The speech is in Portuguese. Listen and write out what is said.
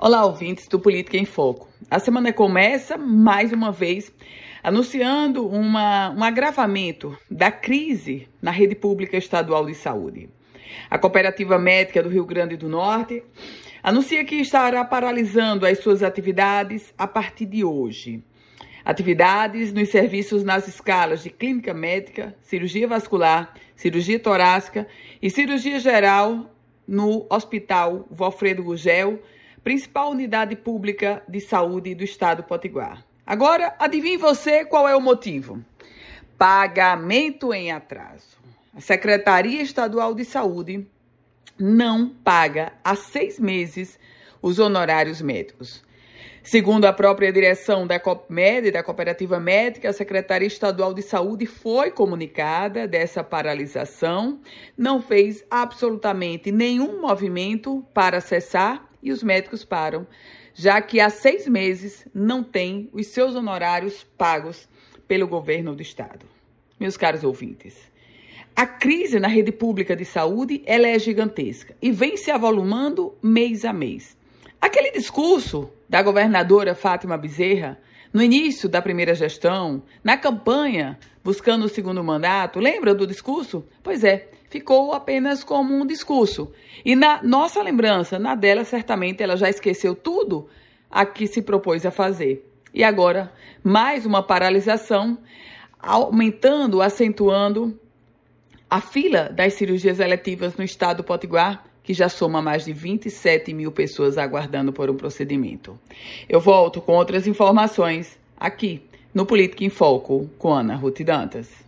Olá, ouvintes do Política em Foco. A semana começa, mais uma vez, anunciando uma, um agravamento da crise na rede pública estadual de saúde. A Cooperativa Médica do Rio Grande do Norte anuncia que estará paralisando as suas atividades a partir de hoje. Atividades nos serviços nas escalas de clínica médica, cirurgia vascular, cirurgia torácica e cirurgia geral no Hospital Valfredo Gugel principal unidade pública de saúde do estado Potiguar. Agora, adivinhe você qual é o motivo? Pagamento em atraso. A Secretaria Estadual de Saúde não paga há seis meses os honorários médicos. Segundo a própria direção da COPMED, da Cooperativa Médica, a Secretaria Estadual de Saúde foi comunicada dessa paralisação, não fez absolutamente nenhum movimento para cessar e os médicos param, já que há seis meses não têm os seus honorários pagos pelo governo do estado. Meus caros ouvintes, a crise na rede pública de saúde ela é gigantesca e vem se avolumando mês a mês. Aquele discurso da governadora Fátima Bezerra no início da primeira gestão, na campanha buscando o segundo mandato, lembra do discurso? Pois é, ficou apenas como um discurso. E na nossa lembrança, na dela, certamente ela já esqueceu tudo a que se propôs a fazer. E agora, mais uma paralisação, aumentando, acentuando a fila das cirurgias eletivas no estado do Potiguar, que já soma mais de 27 mil pessoas aguardando por um procedimento. Eu volto com outras informações aqui no Política em Foco com Ana Ruth Dantas.